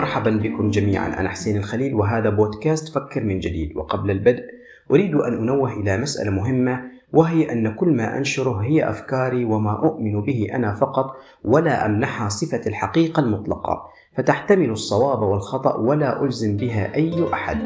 مرحبا بكم جميعا. أنا حسين الخليل وهذا بودكاست فكر من جديد. وقبل البدء أريد أن أنوه إلى مسألة مهمة وهي أن كل ما أنشره هي أفكاري وما أؤمن به أنا فقط ولا أمنحها صفة الحقيقة المطلقة. فتحتمل الصواب والخطأ ولا ألزم بها أي أحد.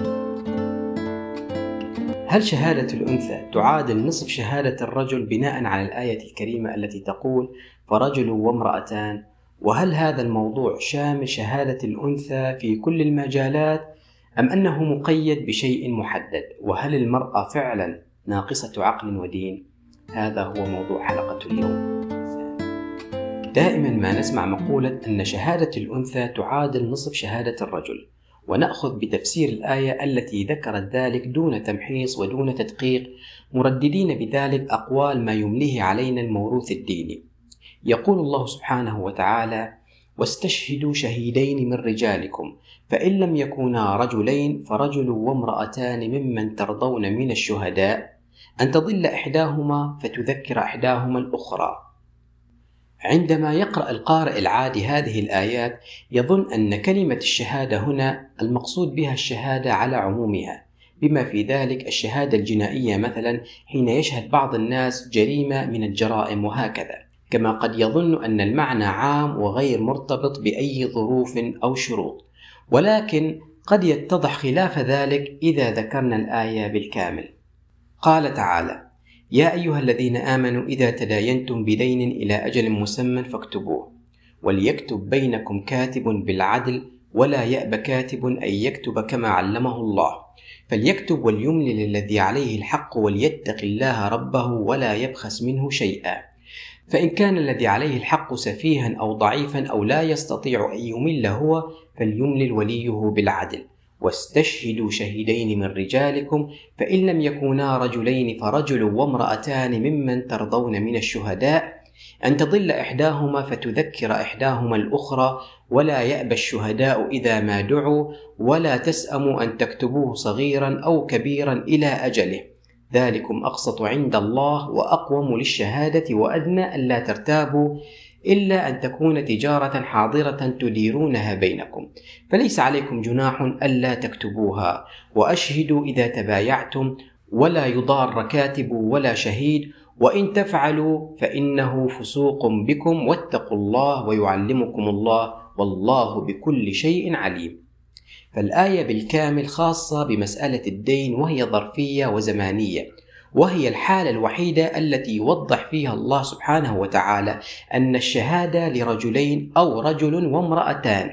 هل شهادة الأنثى تعادل نصف شهادة الرجل بناء على الآية الكريمة التي تقول فرجل وامرأتان وهل هذا الموضوع شامل شهادة الأنثى في كل المجالات أم أنه مقيد بشيء محدد؟ وهل المرأة فعلا ناقصة عقل ودين؟ هذا هو موضوع حلقة اليوم. دائما ما نسمع مقولة أن شهادة الأنثى تعادل نصف شهادة الرجل ونأخذ بتفسير الآية التي ذكرت ذلك دون تمحيص ودون تدقيق مرددين بذلك أقوال ما يمليه علينا الموروث الديني. يقول الله سبحانه وتعالى واستشهدوا شهيدين من رجالكم فإن لم يكونا رجلين فرجل وامرأتان ممن ترضون من الشهداء. أن تضل إحداهما فتذكر إحداهما الأخرى. عندما يقرأ القارئ العادي هذه الآيات يظن أن كلمة الشهادة هنا المقصود بها الشهادة على عمومها بما في ذلك الشهادة الجنائية مثلا حين يشهد بعض الناس جريمة من الجرائم وهكذا. كما قد يظن أن المعنى عام وغير مرتبط بأي ظروف أو شروط ولكن قد يتضح خلاف ذلك إذا ذكرنا الآية بالكامل. قال تعالى يا أيها الذين آمنوا إذا تداينتم بدين إلى أجل مسمى فاكتبوه وليكتب بينكم كاتب بالعدل ولا يأب كاتب أن يكتب كما علمه الله. فليكتب وليملل الذي عليه الحق وليتق الله ربه ولا يبخس منه شيئا. فإن كان الذي عليه الحق سفيها أو ضعيفا أو لا يستطيع أن يمل هو فليملل وليه بالعدل. واستشهدوا شهيدين من رجالكم فإن لم يكونا رجلين فرجل وامرأتان ممن ترضون من الشهداء. أن تضل إحداهما فتذكر إحداهما الأخرى ولا يأبى الشهداء إذا ما دعوا ولا تسأموا أن تكتبوه صغيرا أو كبيرا إلى أجله. ذلكم أقسط عند الله وأقوم للشهادة وأدنى ألا ترتابوا إلا أن تكون تجارة حاضرة تديرونها بينكم. فليس عليكم جناح ألا تكتبوها وأشهدوا إذا تبايعتم ولا يضار كاتب ولا شهيد وإن تفعلوا فإنه فسوق بكم واتقوا الله ويعلمكم الله والله بكل شيء عليم. فالآية بالكامل خاصة بمسألة الدين وهي ظرفية وزمانية وهي الحالة الوحيدة التي يوضح فيها الله سبحانه وتعالى أن الشهادة لرجلين أو رجل وامرأتان.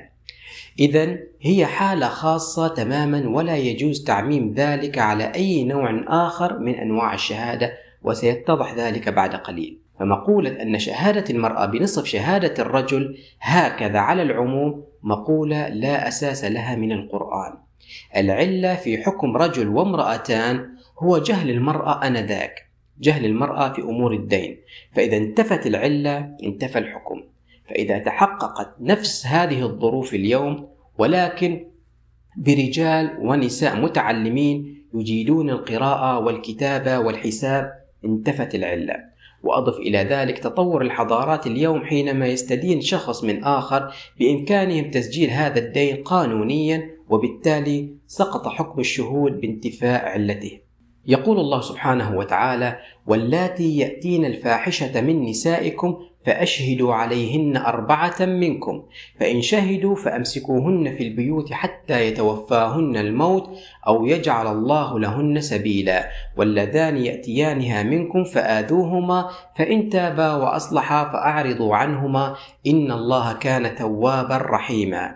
إذا هي حالة خاصة تماما ولا يجوز تعميم ذلك على أي نوع آخر من أنواع الشهادة وسيتضح ذلك بعد قليل. فمقولة أن شهادة المرأة بنصف شهادة الرجل هكذا على العموم مقولة لا أساس لها من القرآن. العلة في حكم رجل وامرأتان هو جهل المرأة آنذاك جهل المرأة في أمور الدين. فإذا انتفت العلة انتفى الحكم. فإذا تحققت نفس هذه الظروف اليوم ولكن برجال ونساء متعلمين يجيدون القراءة والكتابة والحساب انتفت العلة. وأضف إلى ذلك تطور الحضارات اليوم حينما يستدين شخص من آخر بإمكانهم تسجيل هذا الدين قانونيا وبالتالي سقط حكم الشهود بانتفاء علته. يقول الله سبحانه وتعالى واللاتي يأتين الفاحشة من نسائكم فأشهدوا عليهن أربعة منكم. فإن شهدوا فأمسكوهن في البيوت حتى يتوفاهن الموت أو يجعل الله لهن سبيلا. واللذان يأتيانها منكم فآذوهما فإن تابا وأصلحا فأعرضوا عنهما. إن الله كان توابا رحيما.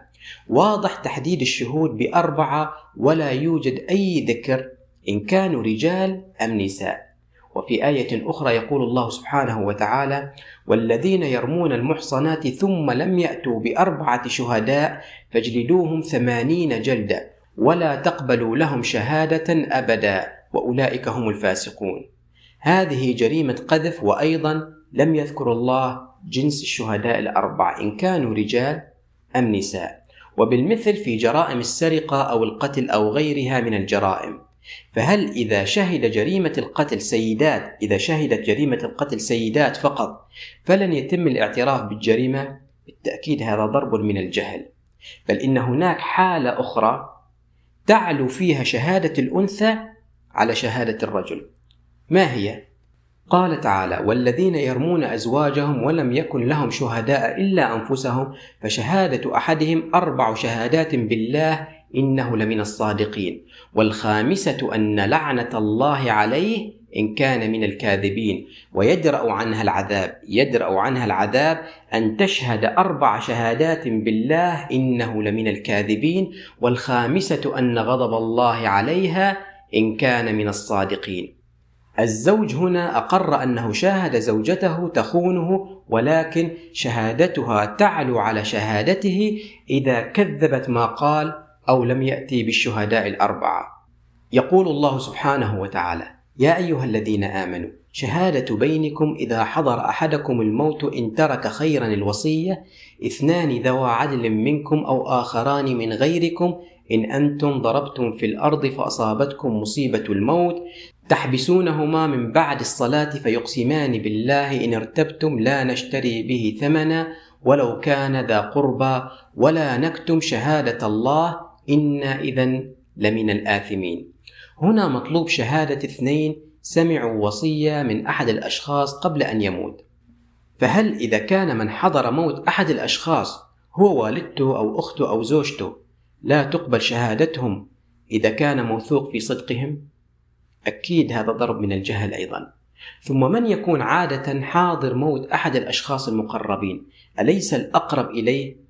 واضح تحديد الشهود بأربعة ولا يوجد أي ذكر إن كانوا رجال أم نساء. وفي آية أخرى يقول الله سبحانه وتعالى والذين يرمون المحصنات ثم لم يأتوا بأربعة شهداء فاجلدوهم ثمانين جلدة ولا تقبلوا لهم شهادة أبدا وأولئك هم الفاسقون. هذه جريمة قذف وأيضا لم يذكر الله جنس الشهداء الأربع إن كانوا رجال أم نساء. وبالمثل في جرائم السرقة أو القتل أو غيرها من الجرائم. فهل إذا شهد جريمة القتل سيدات إذا شهدت جريمة القتل سيدات فقط فلن يتم الاعتراف بالجريمة؟ بالتأكيد هذا ضرب من الجهل بل إن هناك حالة أخرى تعلو فيها شهادة الأنثى على شهادة الرجل ما هي؟ قال تعالى والذين يرمون أزواجهم ولم يكن لهم شهداء إلا أنفسهم فشهادة أحدهم أربع شهادات بالله إنه لمن الصادقين. والخامسة أن لعنة الله عليه إن كان من الكاذبين. ويدرأ عنها العذاب يدرأ عنها العذاب أن تشهد أربع شهادات بالله إنه لمن الكاذبين. والخامسة أن غضب الله عليها إن كان من الصادقين. الزوج هنا أقر أنه شاهد زوجته تخونه ولكن شهادتها تعلو على شهادته إذا كذبت ما قال أو لم يأتي بالشهداء الأربعة. يقول الله سبحانه وتعالى يا أيها الذين آمنوا شهادة بينكم إذا حضر أحدكم الموت إن ترك خيرا الوصية اثنان ذوى عدل منكم أو آخران من غيركم إن أنتم ضربتم في الأرض فأصابتكم مصيبة الموت تحبسونهما من بعد الصلاة فيقسمان بالله إن ارتبتم لا نشتري به ثمنا ولو كان ذا قربى ولا نكتم شهادة الله إنا إذا لمن الآثمين هنا مطلوب شهادة اثنين سمعوا وصية من أحد الأشخاص قبل أن يموت فهل إذا كان من حضر موت أحد الأشخاص هو والدته أو أخته أو زوجته لا تقبل شهادتهم إذا كان موثوق في صدقهم؟ أكيد هذا ضرب من الجهل أيضا ثم من يكون عادة حاضر موت أحد الأشخاص المقربين أليس الأقرب إليه؟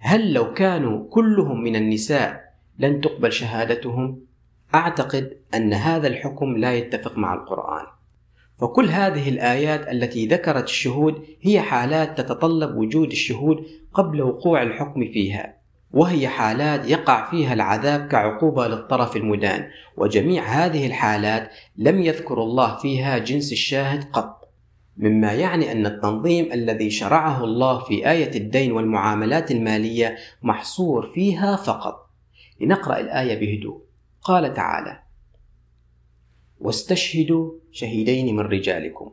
هل لو كانوا كلهم من النساء لن تقبل شهادتهم؟ أعتقد أن هذا الحكم لا يتفق مع القرآن فكل هذه الآيات التي ذكرت الشهود هي حالات تتطلب وجود الشهود قبل وقوع الحكم فيها وهي حالات يقع فيها العذاب كعقوبة للطرف المدان وجميع هذه الحالات لم يذكر الله فيها جنس الشاهد قط مما يعني أن التنظيم الذي شرعه الله في آية الدين والمعاملات المالية محصور فيها فقط. لنقرأ الآية بهدوء. قال تعالى واستشهدوا شهيدين من رجالكم.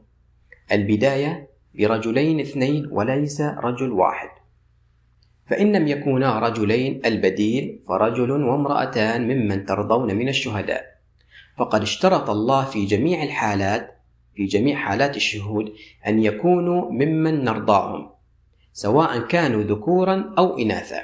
البداية برجلين اثنين وليس رجل واحد. فإن لم يكونا رجلين البديل فرجل وامرأتان ممن ترضون من الشهداء. فقد اشترط الله في جميع الحالات في جميع حالات الشهود أن يكونوا ممن نرضاهم سواء كانوا ذكورا أو إناثا.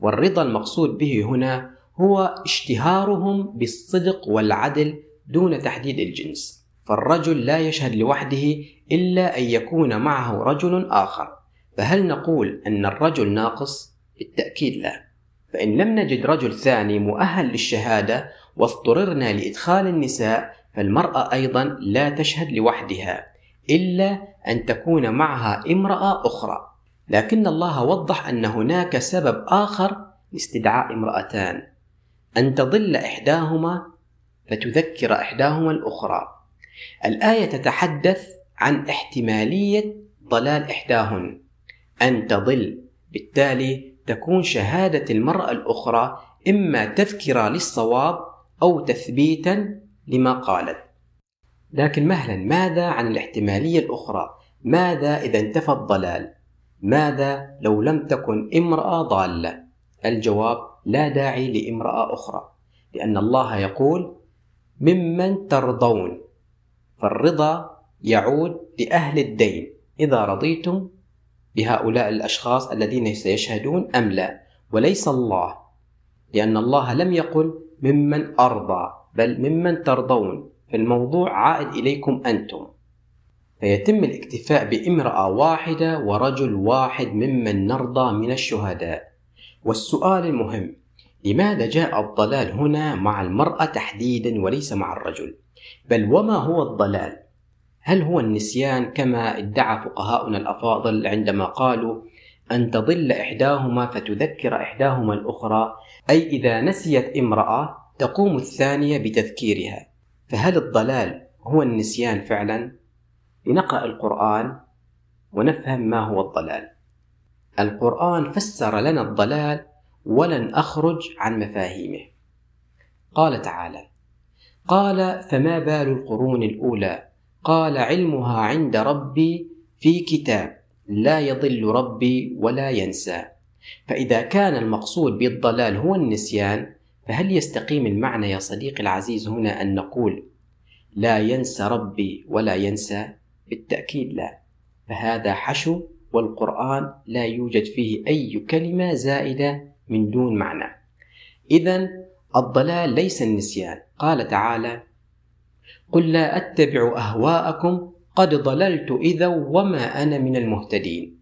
والرضا المقصود به هنا هو اشتهارهم بالصدق والعدل دون تحديد الجنس. فالرجل لا يشهد لوحده إلا أن يكون معه رجل آخر. فهل نقول أن الرجل ناقص؟ بالتأكيد لا. فإن لم نجد رجل ثاني مؤهل للشهادة واضطررنا لإدخال النساء فالمرأة أيضا لا تشهد لوحدها إلا أن تكون معها امرأة أخرى. لكن الله وضح أن هناك سبب آخر لاستدعاء امرأتان. أن تضل إحداهما فتذكر إحداهما الأخرى. الآية تتحدث عن احتمالية ضلال إحداهن. أن تضل بالتالي تكون شهادة المرأة الأخرى إما تذكرة للصواب أو تثبيتا لما قالت. لكن مهلا ماذا عن الاحتمالية الأخرى؟ ماذا إذا انتفى الضلال؟ ماذا لو لم تكن امرأة ضالة؟ الجواب لا داعي لامرأة أخرى لأن الله يقول ممن ترضون فالرضا يعود لأهل الدين. إذا رضيتم بهؤلاء الأشخاص الذين سيشهدون أم لا؟ وليس الله لأن الله لم يقل ممن أرضى. بل ممن ترضون. فالموضوع عائد إليكم أنتم. فيتم الاكتفاء بامرأة واحدة ورجل واحد ممن نرضى من الشهداء. والسؤال المهم لماذا جاء الضلال هنا مع المرأة تحديدا وليس مع الرجل؟ بل وما هو الضلال؟ هل هو النسيان كما ادعى فقهاؤنا الأفاضل عندما قالوا أن تضل إحداهما فتذكر إحداهما الأخرى؟ أي إذا نسيت امرأة تقوم الثانية بتذكيرها. فهل الضلال هو النسيان فعلا؟ لنقرأ القرآن ونفهم ما هو الضلال. القرآن فسر لنا الضلال ولن أخرج عن مفاهيمه. قال تعالى قال فما بال القرون الأولى؟ قال علمها عند ربي في كتاب لا يضل ربي ولا ينسى. فإذا كان المقصود بالضلال هو النسيان فهل يستقيم المعنى يا صديقي العزيز هنا أن نقول لا ينسى ربي ولا ينسى؟ بالتأكيد لا. فهذا حشو والقرآن لا يوجد فيه أي كلمة زائدة من دون معنى. إذا الضلال ليس النسيان. قال تعالى قل لا أتبع أهواءكم قد ضللت إذا وما أنا من المهتدين.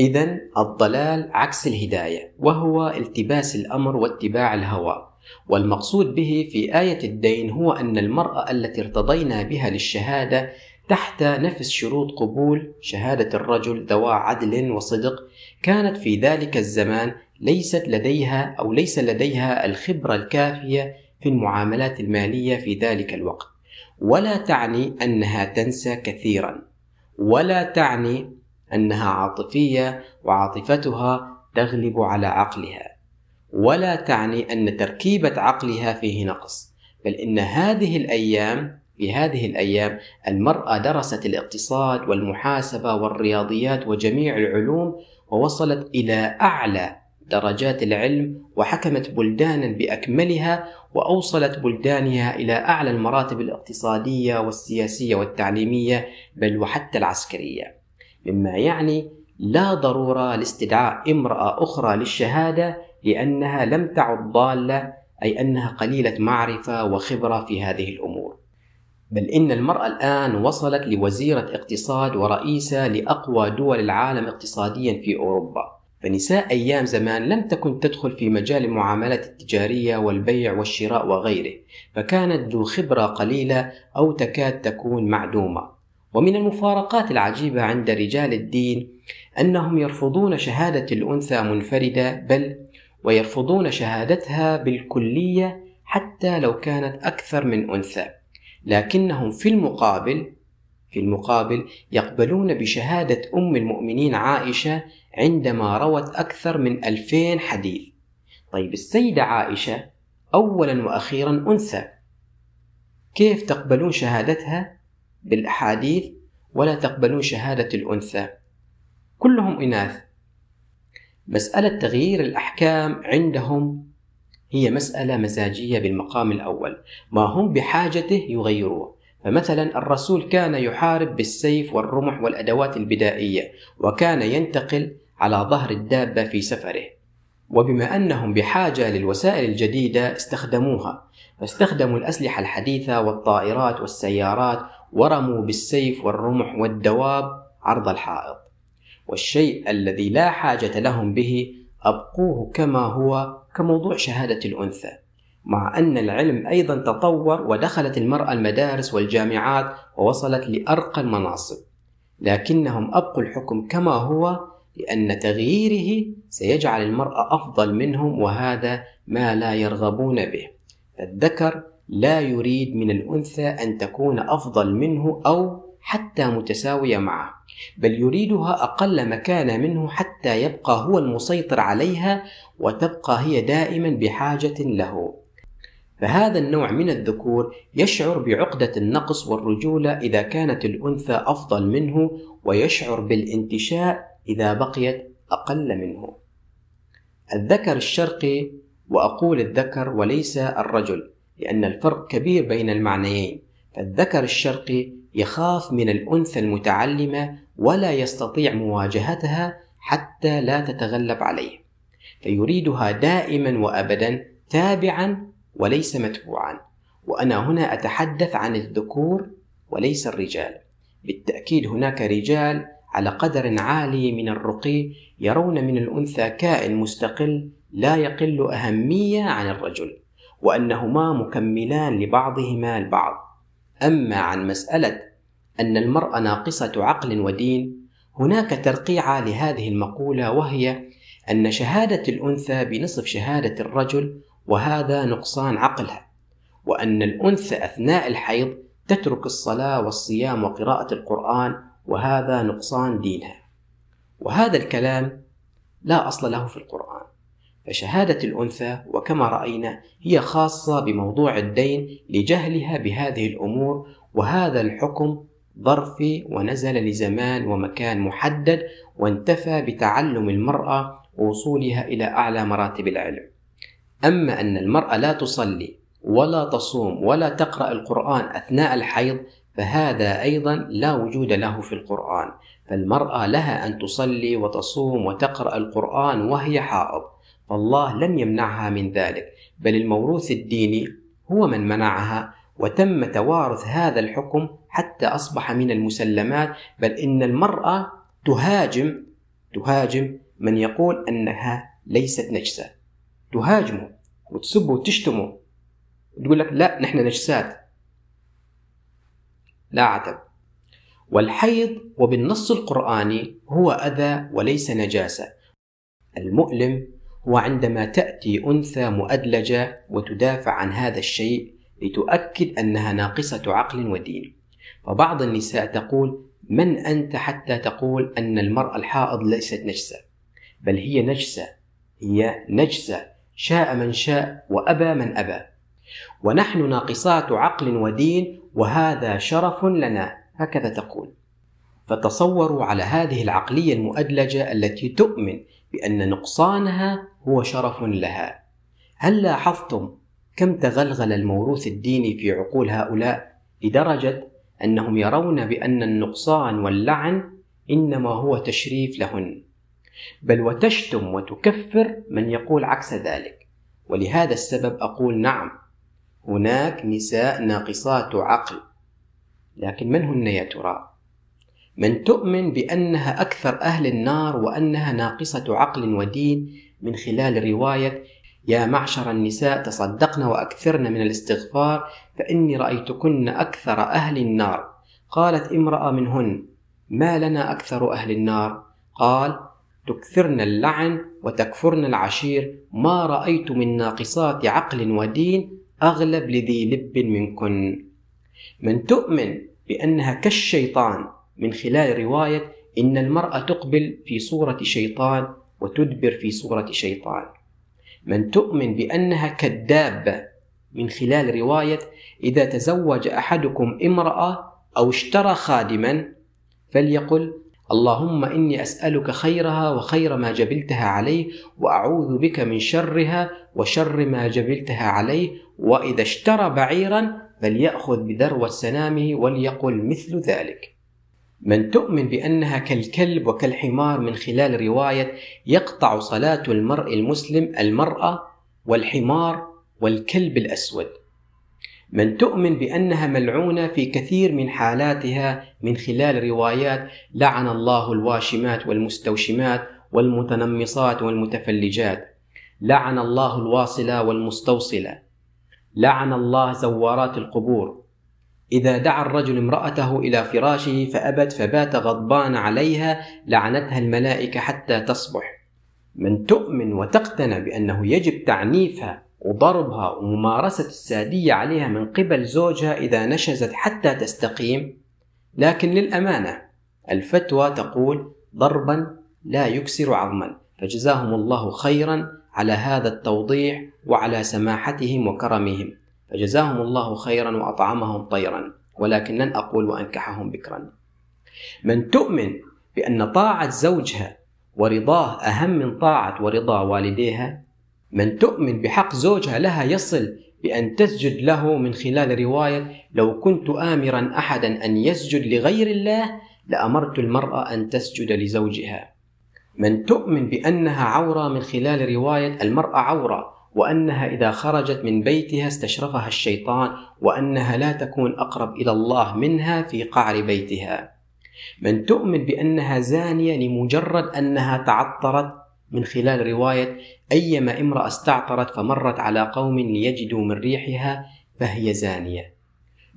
إذا الضلال عكس الهداية وهو التباس الأمر واتباع الهوى. والمقصود به في آية الدين هو أن المرأة التي ارتضينا بها للشهادة تحت نفس شروط قبول شهادة الرجل ذوى عدل وصدق كانت في ذلك الزمان ليست لديها أو ليس لديها الخبرة الكافية في المعاملات المالية في ذلك الوقت. ولا تعني أنها تنسى كثيرا. ولا تعني أنها عاطفية وعاطفتها تغلب على عقلها. ولا تعني أن تركيبة عقلها فيه نقص بل إن هذه الأيام في هذه الأيام المرأة درست الاقتصاد والمحاسبة والرياضيات وجميع العلوم ووصلت إلى أعلى درجات العلم وحكمت بلدانا بأكملها وأوصلت بلدانها إلى أعلى المراتب الاقتصادية والسياسية والتعليمية بل وحتى العسكرية. مما يعني لا ضرورة لاستدعاء امرأة أخرى للشهادة لأنها لم تعد ضالة أي أنها قليلة معرفة وخبرة في هذه الأمور. بل إن المرأة الآن وصلت لوزيرة اقتصاد ورئيسة لأقوى دول العالم اقتصاديا في أوروبا. فنساء أيام زمان لم تكن تدخل في مجال المعاملات التجارية والبيع والشراء وغيره فكانت ذو خبرة قليلة أو تكاد تكون معدومة. ومن المفارقات العجيبة عند رجال الدين أنهم يرفضون شهادة الأنثى منفردة بل ويرفضون شهادتها بالكلية حتى لو كانت أكثر من أنثى. لكنهم في المقابل في المقابل يقبلون بشهادة أم المؤمنين عائشة عندما روت أكثر من ألفين حديث. طيب السيدة عائشة أولا وأخيرا أنثى. كيف تقبلون شهادتها؟ بالأحاديث ولا تقبلون شهادة الأنثى. كلهم إناث. مسألة تغيير الأحكام عندهم هي مسألة مزاجية بالمقام الأول. ما هم بحاجته يغيروه. فمثلا الرسول كان يحارب بالسيف والرمح والأدوات البدائية وكان ينتقل على ظهر الدابة في سفره. وبما أنهم بحاجة للوسائل الجديدة استخدموها. فاستخدموا الأسلحة الحديثة والطائرات والسيارات ورموا بالسيف والرمح والدواب عرض الحائط. والشيء الذي لا حاجة لهم به أبقوه كما هو كموضوع شهادة الأنثى مع أن العلم أيضا تطور ودخلت المرأة المدارس والجامعات ووصلت لأرقى المناصب. لكنهم أبقوا الحكم كما هو لأن تغييره سيجعل المرأة أفضل منهم وهذا ما لا يرغبون به. الذكر لا يريد من الأنثى أن تكون أفضل منه أو حتى متساوية معه بل يريدها أقل مكانة منه حتى يبقى هو المسيطر عليها وتبقى هي دائما بحاجة له فهذا النوع من الذكور يشعر بعقدة النقص والرجولة إذا كانت الأنثى أفضل منه ويشعر بالانتشاء إذا بقيت أقل منه. الذكر الشرقي وأقول الذكر وليس الرجل لأن الفرق كبير بين المعنيين، فالذكر الشرقي يخاف من الأنثى المتعلمة ولا يستطيع مواجهتها حتى لا تتغلب عليه، فيريدها دائما وأبدا تابعا وليس متبوعا، وأنا هنا أتحدث عن الذكور وليس الرجال. بالتأكيد هناك رجال على قدر عالي من الرقي يرون من الأنثى كائن مستقل لا يقل أهمية عن الرجل وأنهما مكملان لبعضهما البعض. أما عن مسألة أن المرأة ناقصة عقل ودين هناك ترقيعة لهذه المقولة وهي أن شهادة الأنثى بنصف شهادة الرجل وهذا نقصان عقلها. وأن الأنثى أثناء الحيض تترك الصلاة والصيام وقراءة القرآن وهذا نقصان دينها. وهذا الكلام لا أصل له في القرآن. فشهادة الأنثى وكما رأينا هي خاصة بموضوع الدين لجهلها بهذه الأمور وهذا الحكم ظرفي ونزل لزمان ومكان محدد وانتفى بتعلم المرأة ووصولها إلى أعلى مراتب العلم. أما أن المرأة لا تصلي ولا تصوم ولا تقرأ القرآن أثناء الحيض فهذا أيضا لا وجود له في القرآن. فالمرأة لها أن تصلي وتصوم وتقرأ القرآن وهي حائض. فالله لم يمنعها من ذلك بل الموروث الديني هو من منعها وتم توارث هذا الحكم حتى أصبح من المسلمات بل إن المرأة تهاجم تهاجم من يقول أنها ليست نجسة. تهاجمه وتسبه وتشتمه وتقول لك لا نحن نجسات. لا عتب. والحيض وبالنص القرآني هو أذى وليس نجاسة. المؤلم هو عندما تأتي أنثى مؤدلجة وتدافع عن هذا الشيء لتؤكد أنها ناقصة عقل ودين. فبعض النساء تقول من أنت حتى تقول أن المرأة الحائض ليست نجسة؟ بل هي نجسة هي نجسة. شاء من شاء وأبى من أبى. ونحن ناقصات عقل ودين وهذا شرف لنا هكذا تقول. فتصوروا على هذه العقلية المؤدلجة التي تؤمن بأن نقصانها هو شرف لها. هل لاحظتم كم تغلغل الموروث الديني في عقول هؤلاء لدرجة أنهم يرون بأن النقصان واللعن إنما هو تشريف لهن؟ بل وتشتم وتكفر من يقول عكس ذلك. ولهذا السبب أقول نعم هناك نساء ناقصات عقل. لكن من هن يا ترى؟ من تؤمن بأنها أكثر أهل النار وأنها ناقصة عقل ودين من خلال رواية يا معشر النساء تصدقن وأكثرن من الاستغفار فإني رأيتكن أكثر أهل النار قالت امرأة منهن ما لنا أكثر أهل النار قال تكثرن اللعن وتكفرن العشير ما رأيت من ناقصات عقل ودين أغلب لذي لب منكن من تؤمن بأنها كالشيطان من خلال رواية إن المرأة تقبل في صورة شيطان وتدبر في صورة شيطان. من تؤمن بأنها كالدابة من خلال رواية إذا تزوج أحدكم امرأة أو اشترى خادما فليقل اللهم إني أسألك خيرها وخير ما جبلتها عليه وأعوذ بك من شرها وشر ما جبلتها عليه وإذا اشترى بعيرا فليأخذ بذروة سنامه وليقل مثل ذلك. من تؤمن بأنها كالكلب وكالحمار من خلال رواية يقطع صلاة المرء المسلم المرأة والحمار والكلب الأسود. من تؤمن بأنها ملعونة في كثير من حالاتها من خلال روايات لعن الله الواشمات والمستوشمات والمتنمصات والمتفلجات. لعن الله الواصلة والمستوصلة. لعن الله زوارات القبور. إذا دعا الرجل امرأته إلى فراشه فأبت فبات غضبان عليها لعنتها الملائكة حتى تصبح. من تؤمن وتقتنع بأنه يجب تعنيفها وضربها وممارسة السادية عليها من قبل زوجها إذا نشزت حتى تستقيم. لكن للأمانة الفتوى تقول ضربا لا يكسر عظما. فجزاهم الله خيرا على هذا التوضيح وعلى سماحتهم وكرمهم. فجزاهم الله خيرا وأطعمهم طيرا ولكن لن أقول وأنكحهم بكرا. من تؤمن بأن طاعة زوجها ورضاه أهم من طاعة ورضا والديها من تؤمن بحق زوجها لها يصل بأن تسجد له من خلال رواية لو كنت آمرا أحدا أن يسجد لغير الله لأمرت المرأة أن تسجد لزوجها. من تؤمن بأنها عورة من خلال رواية المرأة عورة. وأنها إذا خرجت من بيتها استشرفها الشيطان وأنها لا تكون أقرب إلى الله منها في قعر بيتها. من تؤمن بأنها زانية لمجرد أنها تعطرت من خلال رواية أيما امرأة استعطرت فمرت على قوم ليجدوا من ريحها فهي زانية.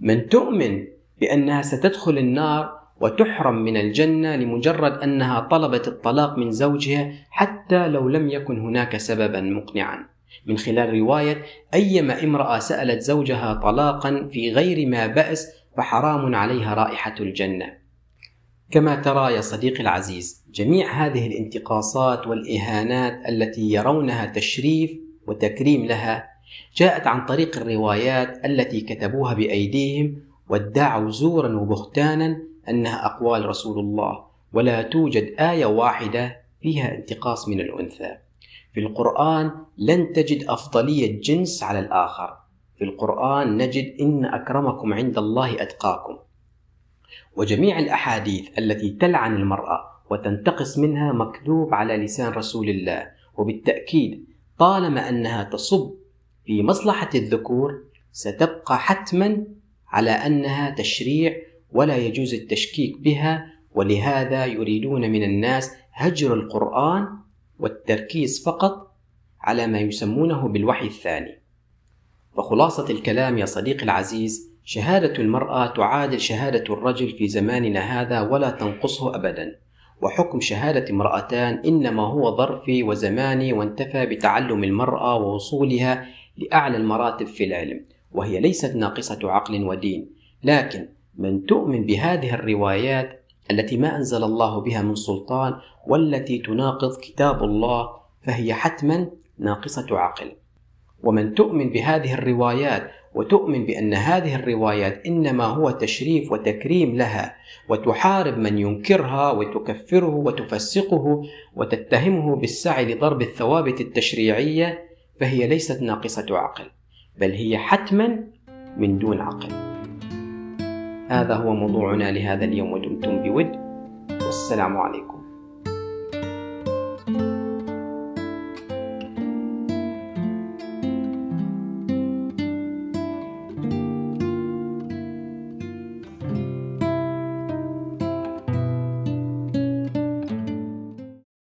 من تؤمن بأنها ستدخل النار وتحرم من الجنة لمجرد أنها طلبت الطلاق من زوجها حتى لو لم يكن هناك سببا مقنعا. من خلال رواية أيما امرأة سألت زوجها طلاقا في غير ما بأس فحرام عليها رائحة الجنة. كما ترى يا صديقي العزيز جميع هذه الانتقاصات والإهانات التي يرونها تشريف وتكريم لها جاءت عن طريق الروايات التي كتبوها بأيديهم وادعوا زورا وبهتانا أنها أقوال رسول الله ولا توجد آية واحدة فيها انتقاص من الأنثى. في القرآن لن تجد أفضلية جنس على الآخر. في القرآن نجد إن أكرمكم عند الله أتقاكم. وجميع الأحاديث التي تلعن المرأة وتنتقص منها مكذوب على لسان رسول الله. وبالتأكيد طالما أنها تصب في مصلحة الذكور ستبقى حتما على أنها تشريع ولا يجوز التشكيك بها. ولهذا يريدون من الناس هجر القرآن والتركيز فقط على ما يسمونه بالوحي الثاني. فخلاصة الكلام يا صديقي العزيز شهادة المرأة تعادل شهادة الرجل في زماننا هذا ولا تنقصه أبدا. وحكم شهادة امرأتان إنما هو ظرفي وزماني وانتفى بتعلم المرأة ووصولها لأعلى المراتب في العلم وهي ليست ناقصة عقل ودين. لكن من تؤمن بهذه الروايات التي ما أنزل الله بها من سلطان والتي تناقض كتاب الله فهي حتما ناقصة عقل. ومن تؤمن بهذه الروايات وتؤمن بأن هذه الروايات إنما هو تشريف وتكريم لها وتحارب من ينكرها وتكفره وتفسقه وتتهمه بالسعي لضرب الثوابت التشريعية فهي ليست ناقصة عقل بل هي حتما من دون عقل. هذا هو موضوعنا لهذا اليوم ودمتم بود. والسلام عليكم.